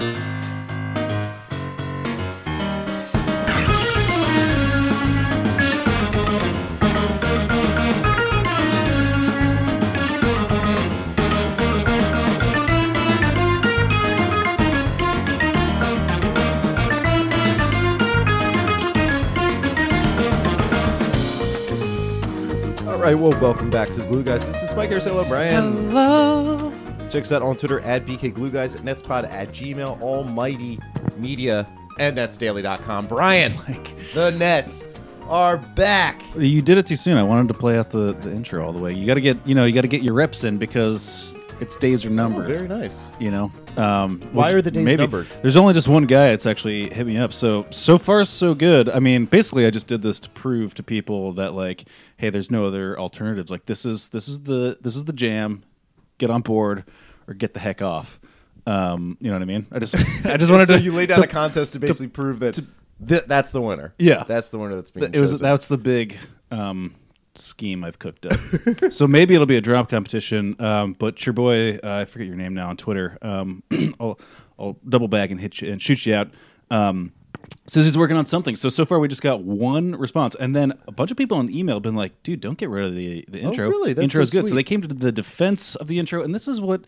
All right, well, welcome back to the Glue Guys. This is Mike Arcelo, Brian. Hello. Check us out on Twitter at BK Glue Guys, at Netspod, at Gmail, Almighty Media, and NetsDaily.com. Brian, like, the Nets are back. You did it too soon. I wanted to play out the, the intro all the way. You got to get you know you got to get your reps in because its days are numbered. Very nice. you know. Um, Why are the days maybe, numbered? There's only just one guy that's actually hit me up. So so far so good. I mean, basically, I just did this to prove to people that like, hey, there's no other alternatives. Like this is this is the this is the jam. Get on board or get the heck off. Um, you know what I mean? I just I just wanted so to you laid down to- a contest to basically prove that th- that's the winner. Yeah. That's the winner that's being it was chosen. that's the big um, scheme I've cooked up. so maybe it'll be a drop competition. Um, but your boy, uh, I forget your name now on Twitter. Um, I'll, I'll double back and hit you and shoot you out. Um, says he's working on something. So so far we just got one response, and then a bunch of people on email have been like, "Dude, don't get rid of the the intro. Oh, really? The That's intro is so good." So they came to the defense of the intro, and this is what.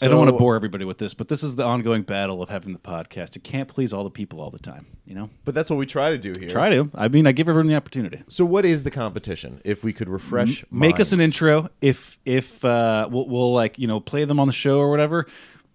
I don't want to bore everybody with this, but this is the ongoing battle of having the podcast. You can't please all the people all the time, you know. But that's what we try to do here. Try to. I mean, I give everyone the opportunity. So what is the competition? If we could refresh, make us an intro if if uh, we'll, we'll like you know play them on the show or whatever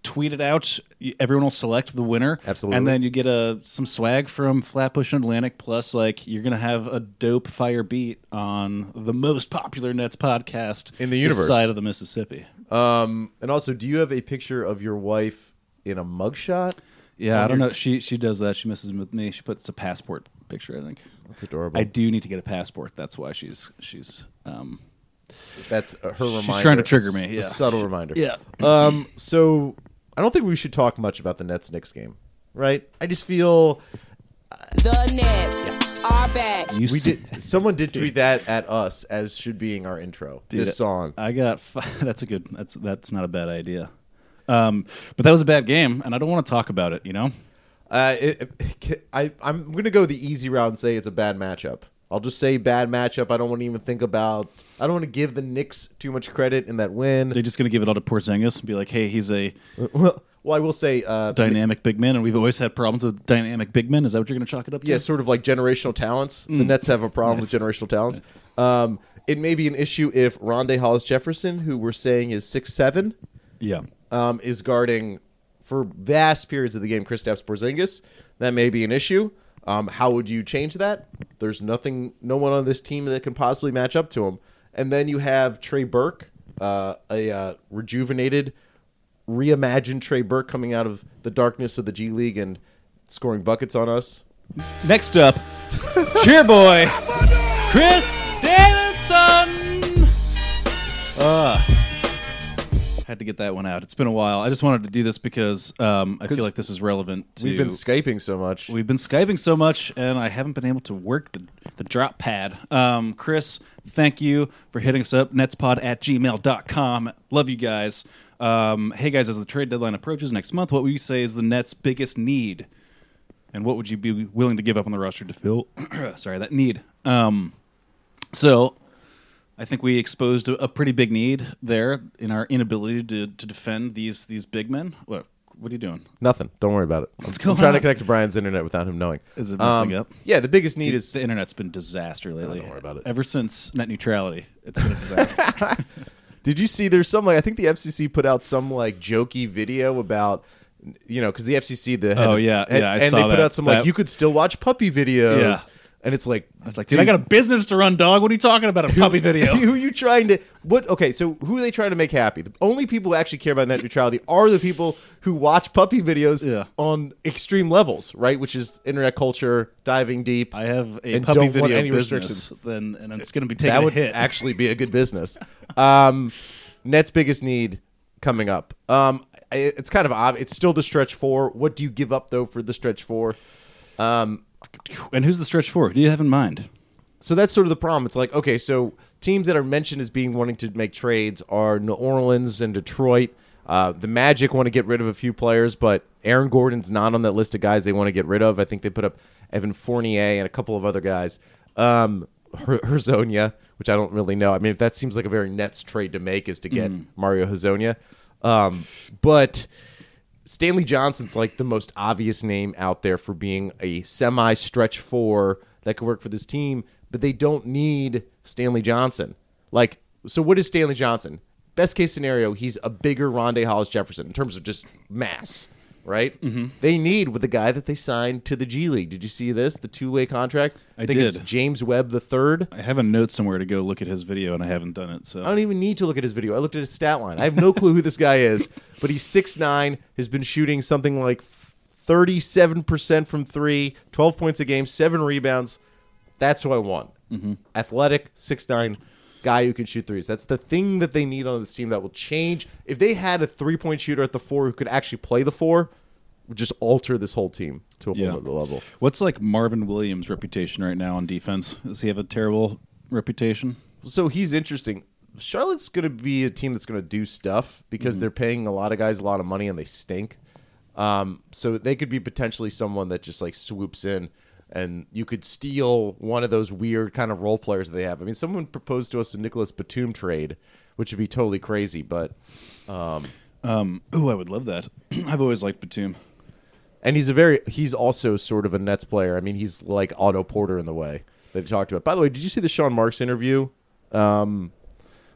tweet it out everyone will select the winner Absolutely. and then you get a some swag from flatbush and atlantic plus like you're gonna have a dope fire beat on the most popular nets podcast In the universe. side of the mississippi Um, and also, do you have a picture of your wife in a mugshot? yeah i don't your- know she she does that she misses with me she puts a passport picture i think That's adorable. i do need to get a passport that's why she's she's um That's uh, her reminder. She's trying to trigger me, a yeah. subtle reminder. Yeah. Um. So I don't think we should talk much about the Nets Knicks game, right? I just feel The Nets are back. you we s- did. Someone did tweet that at us as should being our intro. Dude, this song. I got. f- That's a good. That's that's not a bad idea. Um, but that was a bad game, and I don't want to talk about it. You know, Uh, it, it- I I'm gonna go the easy route and say it's a bad matchup. I'll just say bad matchup. I don't want to even think about. I don't want to give the Knicks too much credit in that win. they're just going to give it all to Porzingis and be like, "Hey, he's a Well, well, I will say, uh, dynamic big man, and we've always had problems with dynamic big men." Is that what you're going to chalk it up to? yeah, sort of like generational talents. The Nets have a problem Nice. with generational talents. Um, it may be an issue if Rondae Hollis Jefferson, who we're saying is six seven, Yeah. um, is guarding for vast periods of the game Kristaps Porzingis. That may be an issue. Um, how would you change that? There's nothing, no one on this team that can possibly match up to him. And then you have Trey Burke, uh, a uh, rejuvenated, reimagined Trey Burke coming out of the darkness of the G League and scoring buckets on us. Next up, cheer boy, Chris had to get that one out. It's been a while. I just wanted to do this because um, I feel like this is relevant to. We've been skyping so much. We've been skyping so much, and I haven't been able to work the, the drop pad. Um, Chris, thank you for hitting us up. Netspod at gmail.com. Love you guys. Um, hey, guys, as the trade deadline approaches next month, what would you say is the Nets' biggest need? And what would you be willing to give up on the roster to fill? sorry, that need. Um, so I think we exposed a, a pretty big need there in our inability to, to defend these these big men. What what are you doing? Nothing. Don't worry about it. What's I'm going trying to connect to Brian's internet without him knowing. Is it messing Um, up? Yeah, the biggest need is the internet's been disaster lately. don't worry about it. Ever since net neutrality, it's been a disaster. Did you see? There's some like I think the FCC put out some like jokey video about you know because the FCC the head- Oh, yeah, and, yeah, I and saw they put that. out some like That- you could still watch puppy videos. Yeah. And it's like I was like, dude, I got a business to run, dog. What are you talking about? A puppy video? who are you trying to what? Okay, so who are they trying to make happy? The only people who actually care about net neutrality are the people who watch puppy videos Yeah. on extreme levels, right? Which is internet culture, diving deep. I have a And puppy don't want video any business, then and it's going to be taking that a would hit. actually be a good business. Um, Nets' biggest need coming up. Um, I- it's kind of obvious. It's still the stretch four. What do you give up though for the stretch four? Um, and who's the stretch for? Do you have in mind? so that's sort of the problem. It's like okay, so teams that are mentioned as being wanting to make trades are New Orleans and Detroit. Uh, the Magic want to get rid of a few players, but Aaron Gordon's not on that list of guys they want to get rid of. I think they put up Evan Fournier and a couple of other guys. Um, Her- Hezonja, which I don't really know. I mean, that seems like a very Nets trade to make is to get Mario Hezonja. Um, but Stanley Johnson's like the most obvious name out there for being a semi stretch four that could work for this team, but they don't need Stanley Johnson. Like, so what is Stanley Johnson? Best case scenario, he's a bigger Rondae Hollis Jefferson in terms of just mass, right? Mm-hmm. They need with the guy that they signed to the G League. Did you see this? The two way contract? I think It's did. James Webb the third. I have a note somewhere to go look at his video, and I haven't done it. So I don't even need to look at his video. I looked at his stat line. I have no clue who this guy is, but he's six nine. has been shooting something like 37% from three, 12 points a game, seven rebounds. That's who I want. Athletic, 6'9", guy who can shoot threes. That's the thing that they need on this team that will change. If they had a three-point shooter at the four who could actually play the four, would just alter this whole team to a whole Yeah. other level. What's like Marvin Williams' reputation right now on defense? Does he have a terrible reputation? So he's interesting. Charlotte's going to be a team that's going to do stuff because they're paying a lot of guys a lot of money and they stink. Um, so they could be potentially someone that just like swoops in and you could steal one of those weird kind of role players that they have. I mean, someone proposed to us a Nicholas Batum trade, which would be totally crazy, but Um, oh, I would love that. I've always liked Batum. and he's a very he's also sort of a Nets player. I mean, he's like Otto Porter in the way they talked about. By the way, did you see the Sean Marks interview um,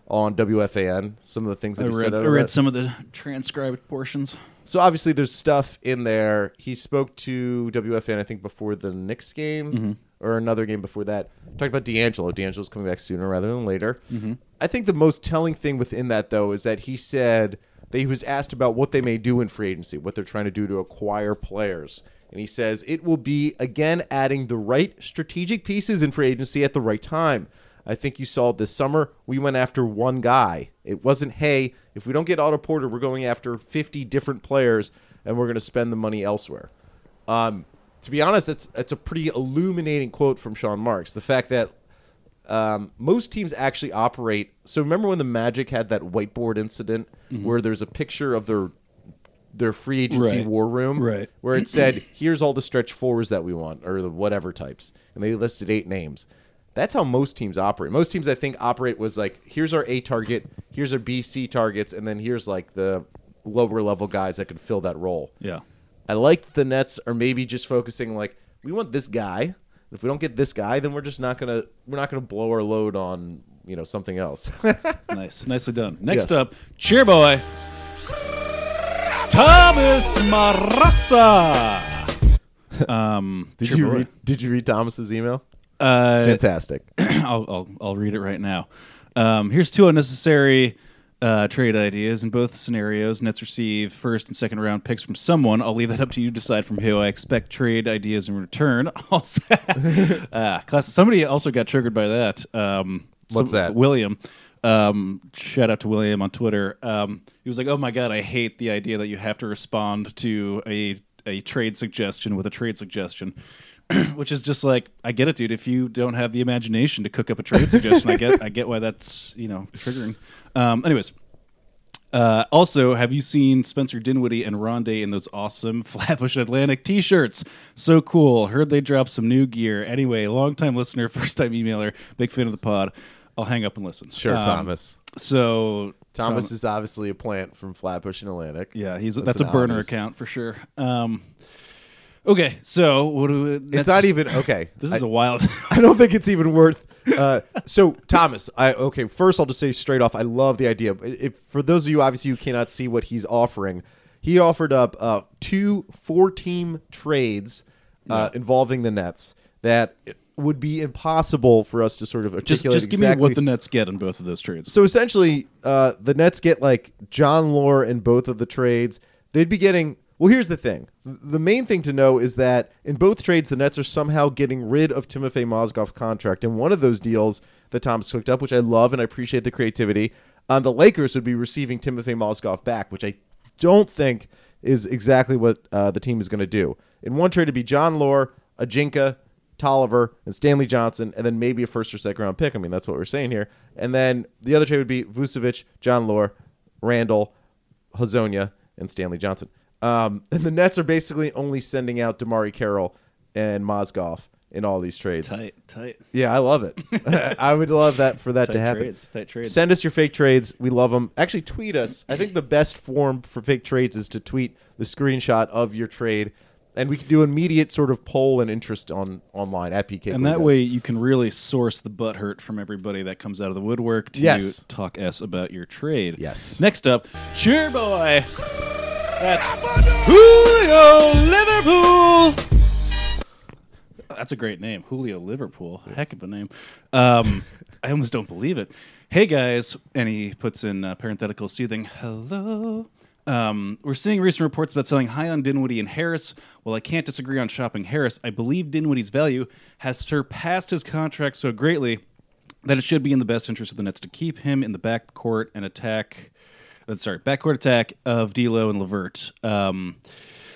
on WFAN? Some of the things that I he read, said. I read some of the transcribed portions. So obviously, there's stuff in there. He spoke to WFAN, I think, before the Knicks game Mm-hmm. or another game before that. Talked about D'Angelo. D'Angelo's coming back sooner rather than later. Mm-hmm. I think the most telling thing within that, though, is that he said that he was asked about what they may do in free agency, what they're trying to do to acquire players. And he says it will be, again, adding the right strategic pieces in free agency at the right time. I think you saw it this summer. We went after one guy. It wasn't, hey, if we don't get Otto Porter, we're going after 50 different players and we're going to spend the money elsewhere. Um, to be honest, that's that's a pretty illuminating quote from Sean Marks. The fact that um, most teams actually operate. So remember when the Magic had that whiteboard incident where there's a picture of their their free agency Right. war room, Right. Where it said, "Here's all the stretch fours that we want, or the whatever types," and they listed eight names. That's how most teams operate. Most teams, I think, operate was like, "Here's our A target, here's our B, C targets, and then here's like the lower level guys that can fill that role." Yeah. I like the Nets are maybe just focusing like we want this guy. If we don't get this guy, then we're just not gonna we're not gonna blow our load on you know something else. Nice. Nicely done. Next up, cheer boy. Thomas Marassa. Um, did you read Did you read Thomas's email? Uh, It's fantastic. I'll, I'll I'll read it right now. Um, here's two unnecessary uh, trade ideas in both scenarios. Nets receive first and second round picks from someone. I'll leave that up to you to decide from who. I expect trade ideas in return. Also, uh, class. Somebody also got triggered by that. Um, What's some- that? William. Um, shout out to William on Twitter. Um, he was like, "Oh my god, I hate the idea that you have to respond to a a trade suggestion with a trade suggestion." Which is just like I get it, dude. If you don't have the imagination to cook up a trade suggestion, I get I get why that's you know triggering. Um, anyways, uh, also, have you seen Spencer Dinwiddie and Rondae in those awesome Flatbush Atlantic T-shirts? So cool. Heard they dropped some new gear. Anyway, long time listener, first time emailer, big fan of the pod. I'll hang up and listen. Sure, Um, Thomas. So Thomas Tom- is obviously a plant from Flatbush and Atlantic. yeah, he's that's, That's a burner obvious- account for sure. Um, okay, so what do we, It's not even okay. This is a wild. I don't think it's even worth. Uh, so Thomas, I okay. First, I'll just say straight off, I love the idea. If for those of you, obviously, you cannot see what he's offering, he offered up uh, two four-team trades uh, involving the Nets that would be impossible for us to sort of just articulate just give exactly. me what the Nets get in both of those trades. So essentially, uh, the Nets get like Jon Leuer in both of the trades. They'd be getting. Well, here's the thing. The main thing to know is that in both trades, the Nets are somehow getting rid of Timofey Mozgov's contract. And one of those deals that Tom's cooked up, which I love and I appreciate the creativity, um, the Lakers would be receiving Timofey Mozgov back, which I don't think is exactly what uh, the team is going to do. In one trade, it'd be Jon Leuer, Ajinka, Tolliver, and Stanley Johnson, and then maybe a first or second round pick. I mean, that's what we're saying here. And then the other trade would be Vucevic, Jon Leuer, Randall, Hezonja and Stanley Johnson. Um, and the Nets are basically only sending out DeMarre Carroll and Mozgov in all these trades. Tight, tight. Yeah, I love it. I would love that for that Tight to happen. trades, tight trades. Send us your fake trades. We love them. Actually, tweet us. I think the best form for fake trades is to tweet the screenshot of your trade, and we can do immediate sort of poll and interest on online at PK. And that way you can really source the butt hurt from everybody that comes out of the woodwork to Yes. talk s about your trade. Yes. Next up, cheer boy. That's Julio Liverpool. That's a great name, Julio Liverpool. Heck of a name. Um, I almost don't believe it. Hey guys, and he puts in uh, parenthetical soothing. Hello. Um, we're seeing recent reports about selling high on Dinwiddie and Harris. While I can't disagree on shopping Harris, I believe Dinwiddie's value has surpassed his contract so greatly that it should be in the best interest of the Nets to keep him in the backcourt and attack. Sorry, backcourt attack of D'Lo and LeVert. Um,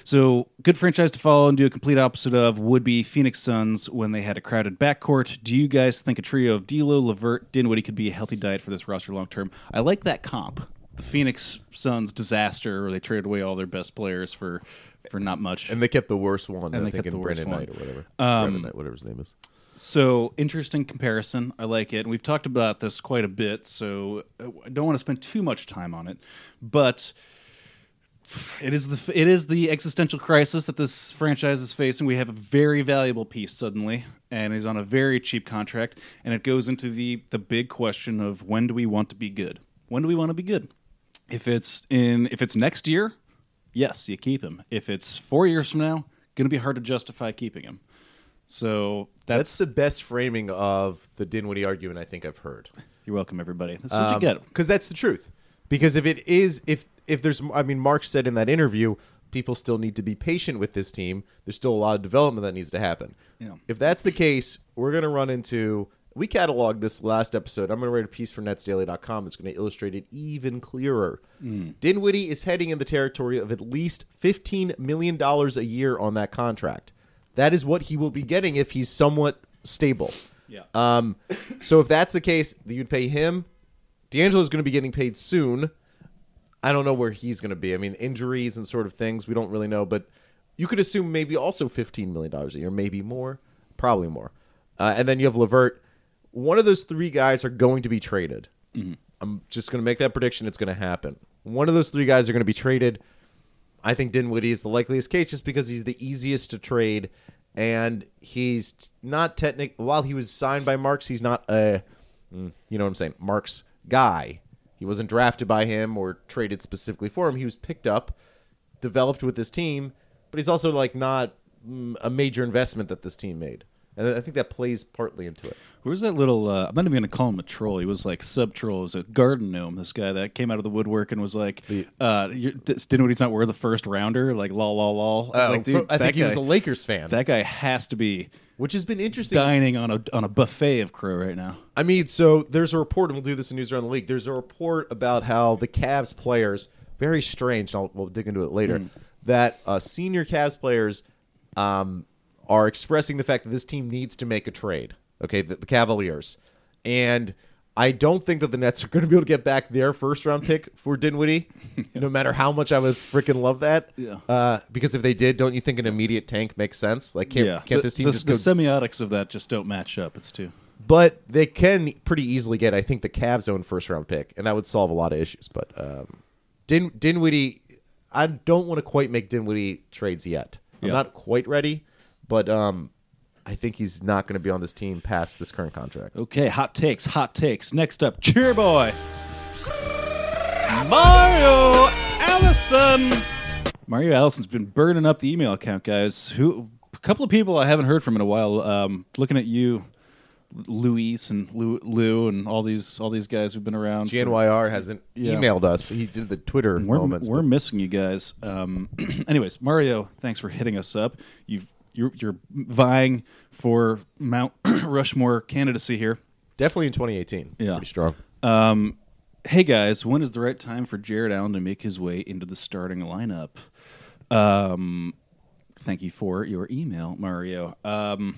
so good franchise to follow and do a complete opposite of would be Phoenix Suns when they had a crowded backcourt. Do you guys think a trio of D'Lo, LeVert, Dinwiddie could be a healthy diet for this roster long term? I like that comp. The Phoenix Suns disaster, where they traded away all their best players for for not much. and they kept the worst one. And I they think kept in the worst Brandon one. Knight or whatever. Um, Brandon Knight, whatever his name is. So interesting comparison. I like it. And we've talked about this quite a bit, so uh, I don't want to spend too much time on it. But it is the it is the existential crisis that this franchise is facing. We have a very valuable piece suddenly, and he's on a very cheap contract, and it goes into the the big question of when do we want to be good? When do we want to be good? If it's in if it's next year, yes, you keep him. If it's four years from now, going to be hard to justify keeping him. So That's that's the best framing of the Dinwiddie argument I think I've heard. You're welcome, everybody. That's what you um, get. because that's the truth. Because if it is, if if there's, I mean, Mark said in that interview, people still need to be patient with this team. There's still a lot of development that needs to happen. Yeah. If that's the case, we're going to run into. We cataloged this last episode. I'm going to write a piece for netsdaily.com that's going to illustrate it even clearer. Hmm. Dinwiddie is heading in the territory of at least $15 million a year on that contract. That is what he will be getting if he's somewhat stable. Yeah. Um, so if that's the case, you'd pay him. D'Angelo's going to be getting paid soon. I don't know where he's going to be. I mean, injuries and sort of things, we don't really know. But you could assume maybe also $15 million a year, maybe more, probably more. Uh, and then you have LeVert. One of those three guys are going to be traded. I'm just going to make that prediction. It's going to happen. One of those three guys are going to be traded. I think Dinwiddie is the likeliest case just because he's the easiest to trade, and he's not technical. While he was signed by Marks, he's not a, mm, you know what I'm saying, Marks guy. He wasn't drafted by him or traded specifically for him. He was picked up, developed with this team, but he's also like not mm, a major investment that this team made, and I think that plays partly into it. Who's that little? Uh, I'm not even going to call him a troll. He was like sub troll. He was a garden gnome. This guy that came out of the woodwork and was like, uh, Dinwiddie's not worth the first rounder. Like lol lol lol. I Oh, like, dude, I think he was a Lakers fan, That guy has to be which has been interesting. dining on a on a buffet of crow right now. I mean, so there's a report, and we'll do this in news around the league. There's a report about how the Cavs players, very strange, and I'll, we'll dig into it later, that uh, senior Cavs players um, are expressing the fact that this team needs to make a trade. Okay, the, the Cavaliers, and I don't think that the Nets are going to be able to get back their first round pick for Dinwiddie, no matter how much I would freaking love that. Yeah. Uh, because if they did, don't you think an immediate tank makes sense? Like, can't, yeah, can't the, this team the, just the go semiotics of that just don't match up. It's too. but they can pretty easily get, I think, the Cavs' own first round pick, and that would solve a lot of issues. But um, Din- Dinwiddie, I don't want to quite make Dinwiddie trades yet. I'm Yeah. not quite ready, but um, I think he's not going to be on this team past this current contract. Okay, hot takes, hot takes. Next up, cheer boy. Mario Allison. Mario Allison's been burning up the email account, guys. Who a couple of people I haven't heard from in a while. Um, looking at you, Luis and Lou, Lou and all these all these guys who've been around. GNYR hasn't Yeah. emailed us. He did the Twitter we're, moments. we're but- missing you guys. Um, anyways, Mario, thanks for hitting us up. You've you're, you're vying for Mount Rushmore candidacy here. definitely in 2018. Yeah. Pretty strong. Um, hey guys, when is the right time for Jarrett Allen to make his way into the starting lineup? Um, thank you for your email, Mario. Um,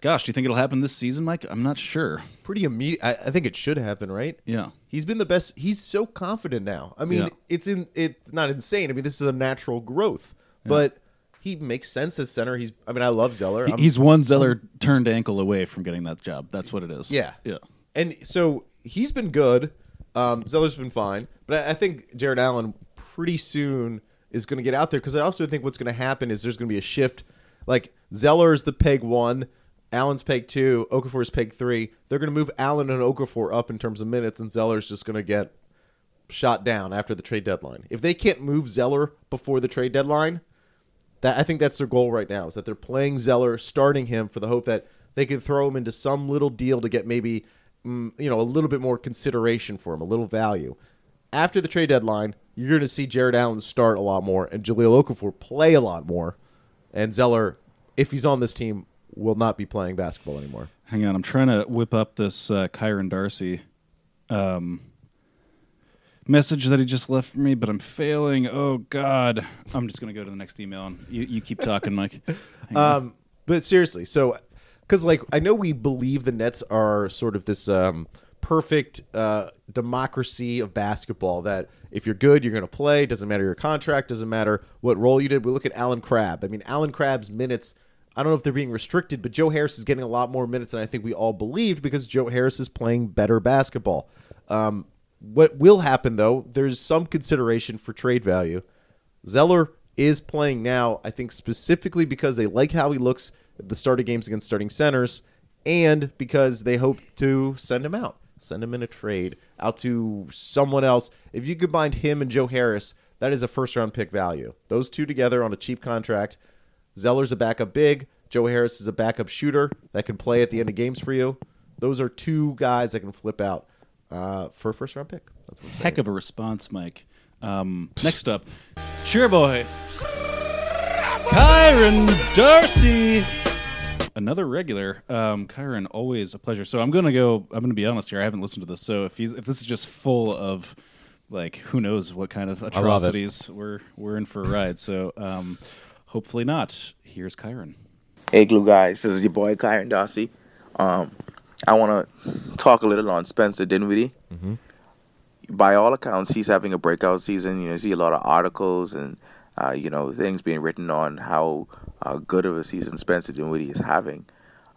Gosh, do you think it'll happen this season, Mike? I'm not sure. Pretty immediate. I, I think it should happen, right? Yeah. He's been the best. He's so confident now. I mean, Yeah. it's in it's not insane. I mean, this is a natural growth, but he makes sense as center. He's. I mean, I love Zeller. I'm- He's one Zeller turned ankle away from getting that job. That's what it is. Yeah, Yeah. And so he's been good. Um, Zeller's been fine, but I, I think Jarrett Allen pretty soon is going to get out there because I also think what's going to happen is there's going to be a shift. Like Zeller's the peg one, Allen's peg two, Okafor's peg three. They're going to move Allen and Okafor up in terms of minutes, and Zeller's just going to get shot down after the trade deadline. If they can't move Zeller before the trade deadline, that I think that's their goal right now is that they're playing Zeller, starting him for the hope that they can throw him into some little deal to get maybe mm, you know a little bit more consideration for him, a little value. After the trade deadline, you're going to see Jarrett Allen start a lot more and Jahlil Okafor play a lot more, and Zeller, if he's on this team, will not be playing basketball anymore. Hang on, I'm trying to whip up this uh, Kyron Darcy um, message that he just left for me, but I'm failing. Oh God, I'm just gonna go to the next email and you, you keep talking, Mike. Um, but seriously, so because like I know we believe the Nets are sort of this um, perfect uh, democracy of basketball that if you're good, you're going to play. Doesn't matter your contract. Doesn't matter what role you did. We look at Allen Crabbe. I mean, Allen Crabbe's minutes. I don't know if they're being restricted, but Joe Harris is getting a lot more minutes than I think we all believed because Joe Harris is playing better basketball. Um, what will happen though? There's some consideration for trade value. Zeller is playing now, I think specifically because they like how he looks at the start of games against starting centers and because they hope to send him out, send him in a trade out to someone else. If you combine him and Joe Harris, that is a first round pick value. Those two together on a cheap contract. Zeller's a backup big. Joe Harris is a backup shooter that can play at the end of games for you. Those are two guys that can flip out uh, for a first round pick. That's what I'm saying. Heck of a response, Mike. Um, next up, cheer boy, Kyron Darcy. Another regular, um, Kyron. Always a pleasure. So I'm gonna go. I'm gonna be honest here. I haven't listened to this. So if he's if this is just full of like who knows what kind of atrocities, we're we're in for a ride. So um, hopefully not. Here's Kyron. Hey, Glue guys, this is your boy Kyron Darcy. Um, I want to talk a little on Spencer Dinwiddie. By all accounts, he's having a breakout season. You know, you see a lot of articles and uh, you know things being written on how uh, good of a season Spencer Dinwiddie is having.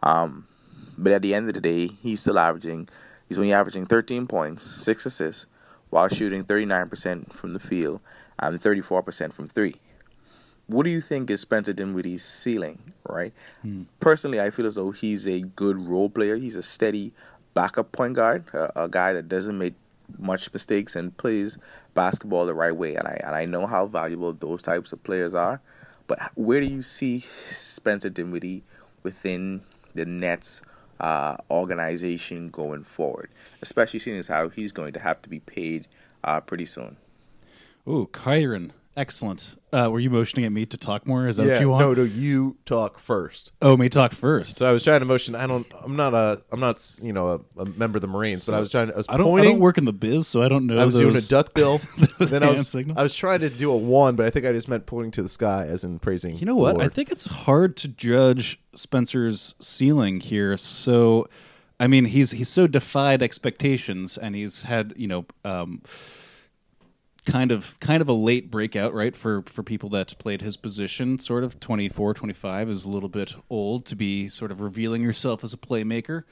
Um, but at the end of the day, he's still averaging. He's only averaging 13 points, six assists, while shooting 39% from the field and 34% from three what do you think is Spencer Dinwiddie's ceiling, right? Personally, I feel as though he's a good role player. He's a steady backup point guard, a, a guy that doesn't make much mistakes and plays basketball the right way. And I and I know how valuable those types of players are. But where do you see Spencer Dinwiddie within the Nets uh, organization going forward, especially seeing as how he's going to have to be paid uh, pretty soon? Ooh, Kyron. Excellent. Uh, were you motioning at me to talk more? Is that what you want? no, no, you talk first. Oh, me talk first. So I was trying to motion. I don't. I'm not a. I'm not. You know, a, a member of the Marines, but I was trying. I was I don't. pointing. I don't work in the biz, so I don't know. I was doing a duck bill. those then I hand was. signals. I was trying to do a one, but I think I just meant pointing to the sky, as in praising. You know what? I think it's hard to judge Spencer's ceiling here. So, I mean, he's he's so defied expectations, and he's had you know. Um, kind of kind of a late breakout right for for people that played his position sort of 24 25 is a little bit old to be sort of revealing yourself as a playmaker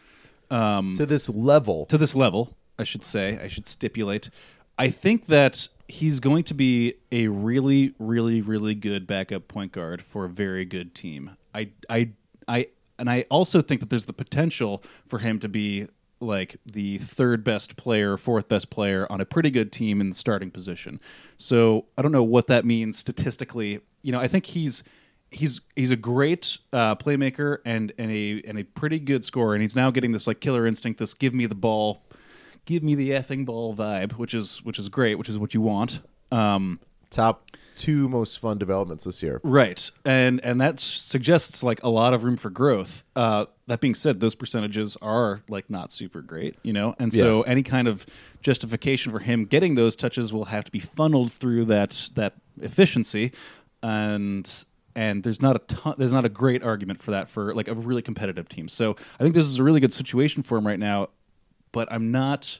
um, to this level. to this level, I should say, I should stipulate. I think that he's going to be a really, really, really good backup point guard for a very good team. I, I, I, and I also think that there's the potential for him to be like the third best player, fourth best player on a pretty good team in the starting position. So I don't know what that means statistically. You know, I think he's he's he's a great uh, playmaker and and a and a pretty good scorer, and he's now getting this like killer instinct, this give me the ball, give me the effing ball vibe, which is which is great, which is what you want. Um, Top two most fun developments this year. right, and and that suggests like a lot of room for growth. Uh, that being said, those percentages are like not super great, you know, and so any kind of justification for him getting those touches will have to be funneled through that that efficiency, and and there's not a ton, there's not a great argument for that for like a really competitive team. So I think this is a really good situation for him right now. But I'm not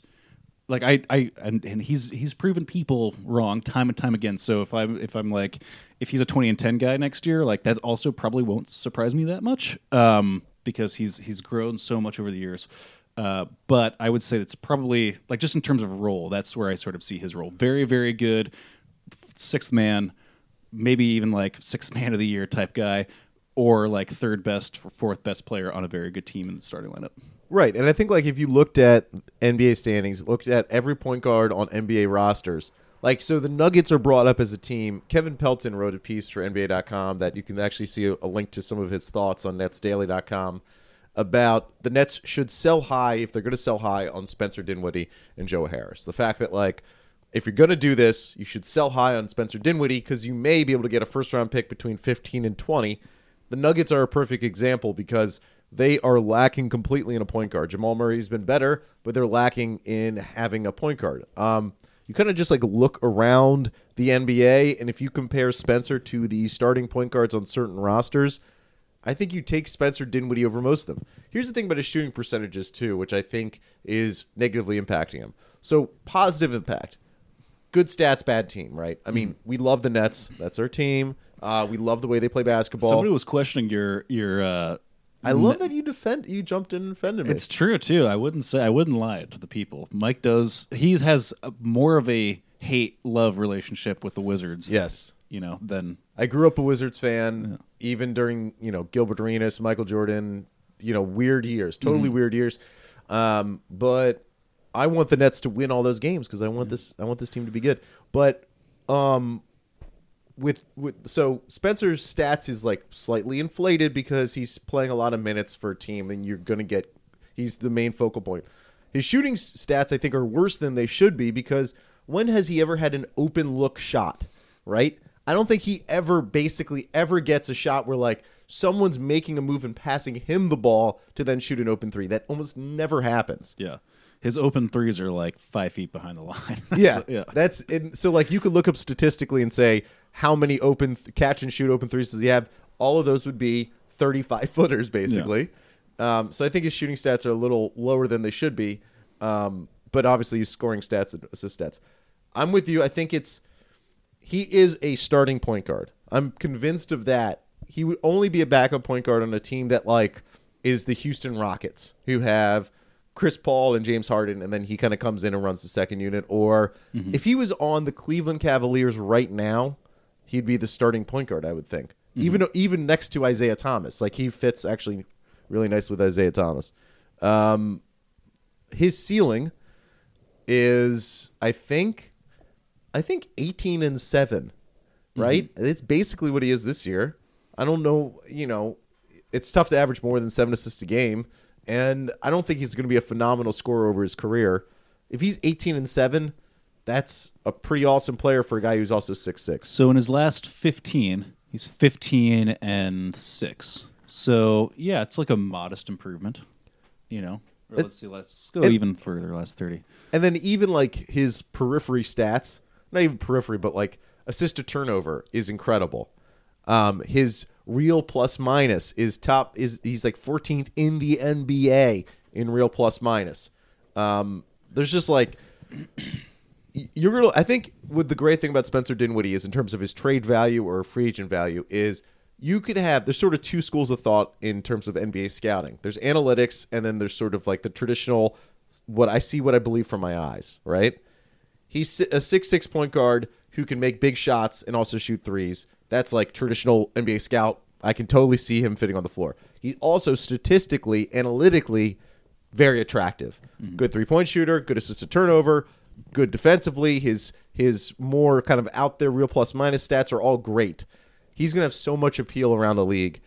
like I I and, and he's he's proven people wrong time and time again. So if I'm if I'm like if he's a 20 and 10 guy next year, like that also probably won't surprise me that much um, because he's he's grown so much over the years. Uh, but I would say it's probably like just in terms of role, that's where I sort of see his role. Very very good sixth man, maybe even like sixth man of the year type guy, or like third best or fourth best player on a very good team in the starting lineup. Right, and I think like if you looked at NBA standings, looked at every point guard on NBA rosters, like so the Nuggets are brought up as a team. Kevin Pelton wrote a piece for NBA.com that you can actually see a, link to some of his thoughts on NetsDaily.com about the Nets should sell high if they're going to sell high on Spencer Dinwiddie and Joe Harris. The fact that like if you're going to do this, you should sell high on Spencer Dinwiddie because you may be able to get a first round pick between 15 and 20. The Nuggets are a perfect example because they are lacking completely in a point guard. Jamal Murray's been better, but they're lacking in having a point guard. Um, you kind of just like look around the NBA, and if you compare Spencer to the starting point guards on certain rosters, I think you take Spencer Dinwiddie over most of them. Here's the thing about his shooting percentages too, which I think is negatively impacting him. So positive impact, good stats, bad team, right? I mean, we love the Nets. That's our team. Uh, we love the way they play basketball. Somebody was questioning your your. Uh, I love that you defend. You jumped in and defended me. It's true too. I wouldn't say I wouldn't lie to the people. Mike does. He has a, more of a hate love relationship with the Wizards. yes. you know than I grew up a Wizards fan, even during you know Gilbert Arenas, Michael Jordan, you know weird years, totally weird years. Um, but I want the Nets to win all those games because I want this I want this team to be good. But um, with with so Spencer's stats is like slightly inflated because he's playing a lot of minutes for a team, and you're gonna get he's the main focal point. His shooting stats I think are worse than they should be because when has he ever had an open look shot? Right? I don't think he ever basically ever gets a shot where like someone's making a move and passing him the ball to then shoot an open three. That almost never happens. yeah. His open threes are like five feet behind the line. Yeah, yeah. That's and so like you could look up statistically and say how many open th- catch and shoot open threes does he have? All of those would be thirty-five footers basically. Um, so I think his shooting stats are a little lower than they should be. Um, but obviously his scoring stats and assist stats. I'm with you. I think it's he is a starting point guard. I'm convinced of that. He would only be a backup point guard on a team that like is the Houston Rockets, who have Chris Paul and James Harden, and then he kind of comes in and runs the second unit. Or if he was on the Cleveland Cavaliers right now, he'd be the starting point guard. I would think, even even next to Isaiah Thomas, like he fits actually really nice with Isaiah Thomas. Um, his ceiling is, I think, I think 18 and 7, right? It's basically what he is this year. I don't know, you know, it's tough to average more than 7 assists a game, and I don't think he's going to be a phenomenal scorer over his career. If he's 18 and 7, that's a pretty awesome player for a guy who's also six six. So in his last 15, he's 15 and 6. So, yeah, it's like a modest improvement, you know. Or let's see, let's go it- even further, last 30. And then even like his periphery stats, not even periphery, but like assist to turnover is incredible. Um, his real plus minus is top is he's like 14th in the NBA in real plus minus. Um, there's just like you're gonna. I think what the great thing about Spencer Dinwiddie is in terms of his trade value or free agent value is you could have there's sort of two schools of thought in terms of NBA scouting. There's analytics and then there's sort of like the traditional what I see what I believe from my eyes, right? He's a six six point guard who can make big shots and also shoot threes. That's like traditional NBA scout. I can totally see him fitting on the floor. He's also statistically, analytically, very attractive. Mm-hmm. Good three point shooter, good assist to turnover, good defensively. His his more kind of out there real plus minus stats are all great. He's gonna have so much appeal around the league.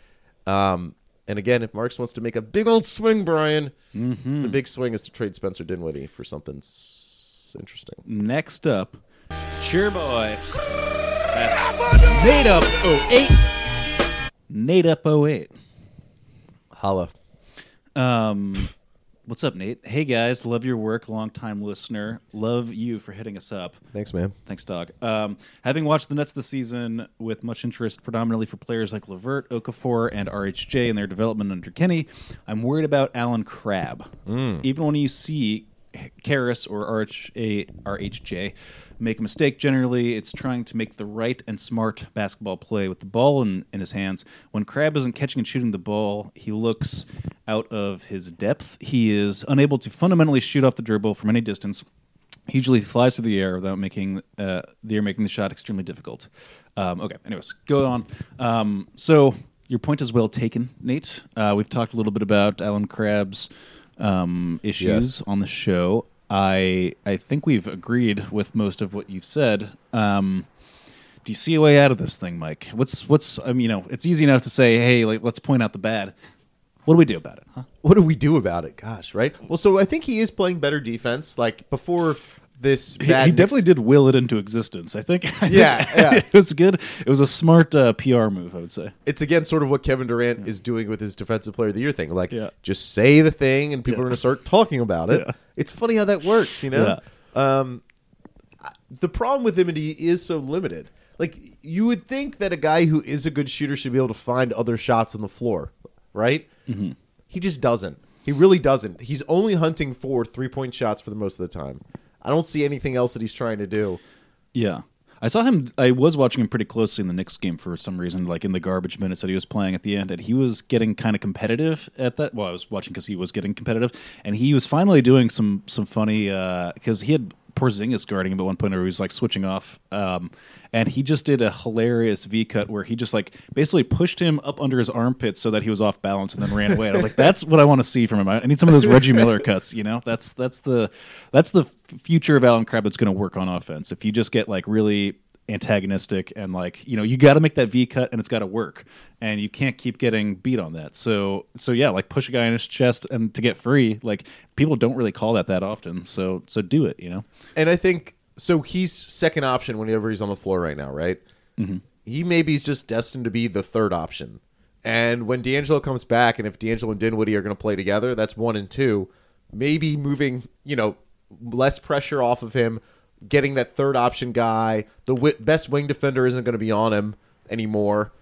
Um, and again, if Marks wants to make a big old swing, Brian, the big swing is to trade Spencer Dinwiddie for something s- interesting. Next up, cheer boy. That's Nate up 08. Nate up 08. Holla. Um, What's up, Nate? Hey guys, love your work, long time listener. Love you for hitting us up. Thanks, man. Thanks, dog. Um, having watched the Nets this season with much interest, predominantly for players like LeVert, Okafor, and RHJ in their development under Kenny, I'm worried about Allen Crabbe. Even when you see Caris or RHJ make a mistake, generally it's trying to make the right and smart basketball play with the ball in, in his hands. When Crabbe isn't catching and shooting the ball, he looks out of his depth. He is unable to fundamentally shoot off the dribble from any distance. He usually flies through the air without making uh, the air making the shot extremely difficult. Um, okay, anyways, go on. Um, so your point is well taken, Nate. Uh, we've talked a little bit about Allen Crabbe's um, issues Yes. on the show. I I think we've agreed with most of what you've said. Um, do you see a way out of this thing, Mike? What's what's I mean, you know, it's easy enough to say, hey, like let's point out the bad. What do we do about it? Huh? What do we do about it? Gosh, right? Well, so I think he is playing better defense. Like before this He, bad he definitely did will it into existence. I think. Yeah, yeah. it was good. It was a smart uh, PR move, I would say. It's again sort of what Kevin Durant is doing with his defensive player of the year thing. Like, Yeah. just say the thing and people Yeah. are going to start talking about it. Yeah. It's funny how that works, you know? Um, the problem with him he is so limited. Like, you would think that a guy who is a good shooter should be able to find other shots on the floor, right? Mm-hmm. He just doesn't. He really doesn't. He's only hunting for three point shots for the most of the time. I don't see anything else that he's trying to do. Yeah. I saw him. I was watching him pretty closely in the Knicks game for some reason, like in the garbage minutes that he was playing at the end, and he was getting kind of competitive at that. Well, I was watching because he was getting competitive, and he was finally doing some some funny uh, because he had Porzingis guarding him at one point where he was like switching off, um, and he just did a hilarious V cut where he just like basically pushed him up under his armpit so that he was off balance and then ran away. And I was like, that's what I want to see from him. I need some of those Reggie Miller cuts. You know, that's that's the that's the future of Allen Crabbe that's going to work on offense. If you just get like really antagonistic and like you know you got to make that V cut and it's got to work and you can't keep getting beat on that. So so yeah, like push a guy in his chest and to get free. Like people don't really call that that often. So so do it. You know. And I think so. He's second option whenever he's on the floor right now, right? Mm-hmm. He maybe is just destined to be the third option. And when D'Angelo comes back, and if D'Angelo and Dinwiddie are going to play together, that's one and two. Maybe moving, you know, less pressure off of him, getting that third option guy. The wi- best wing defender isn't going to be on him anymore.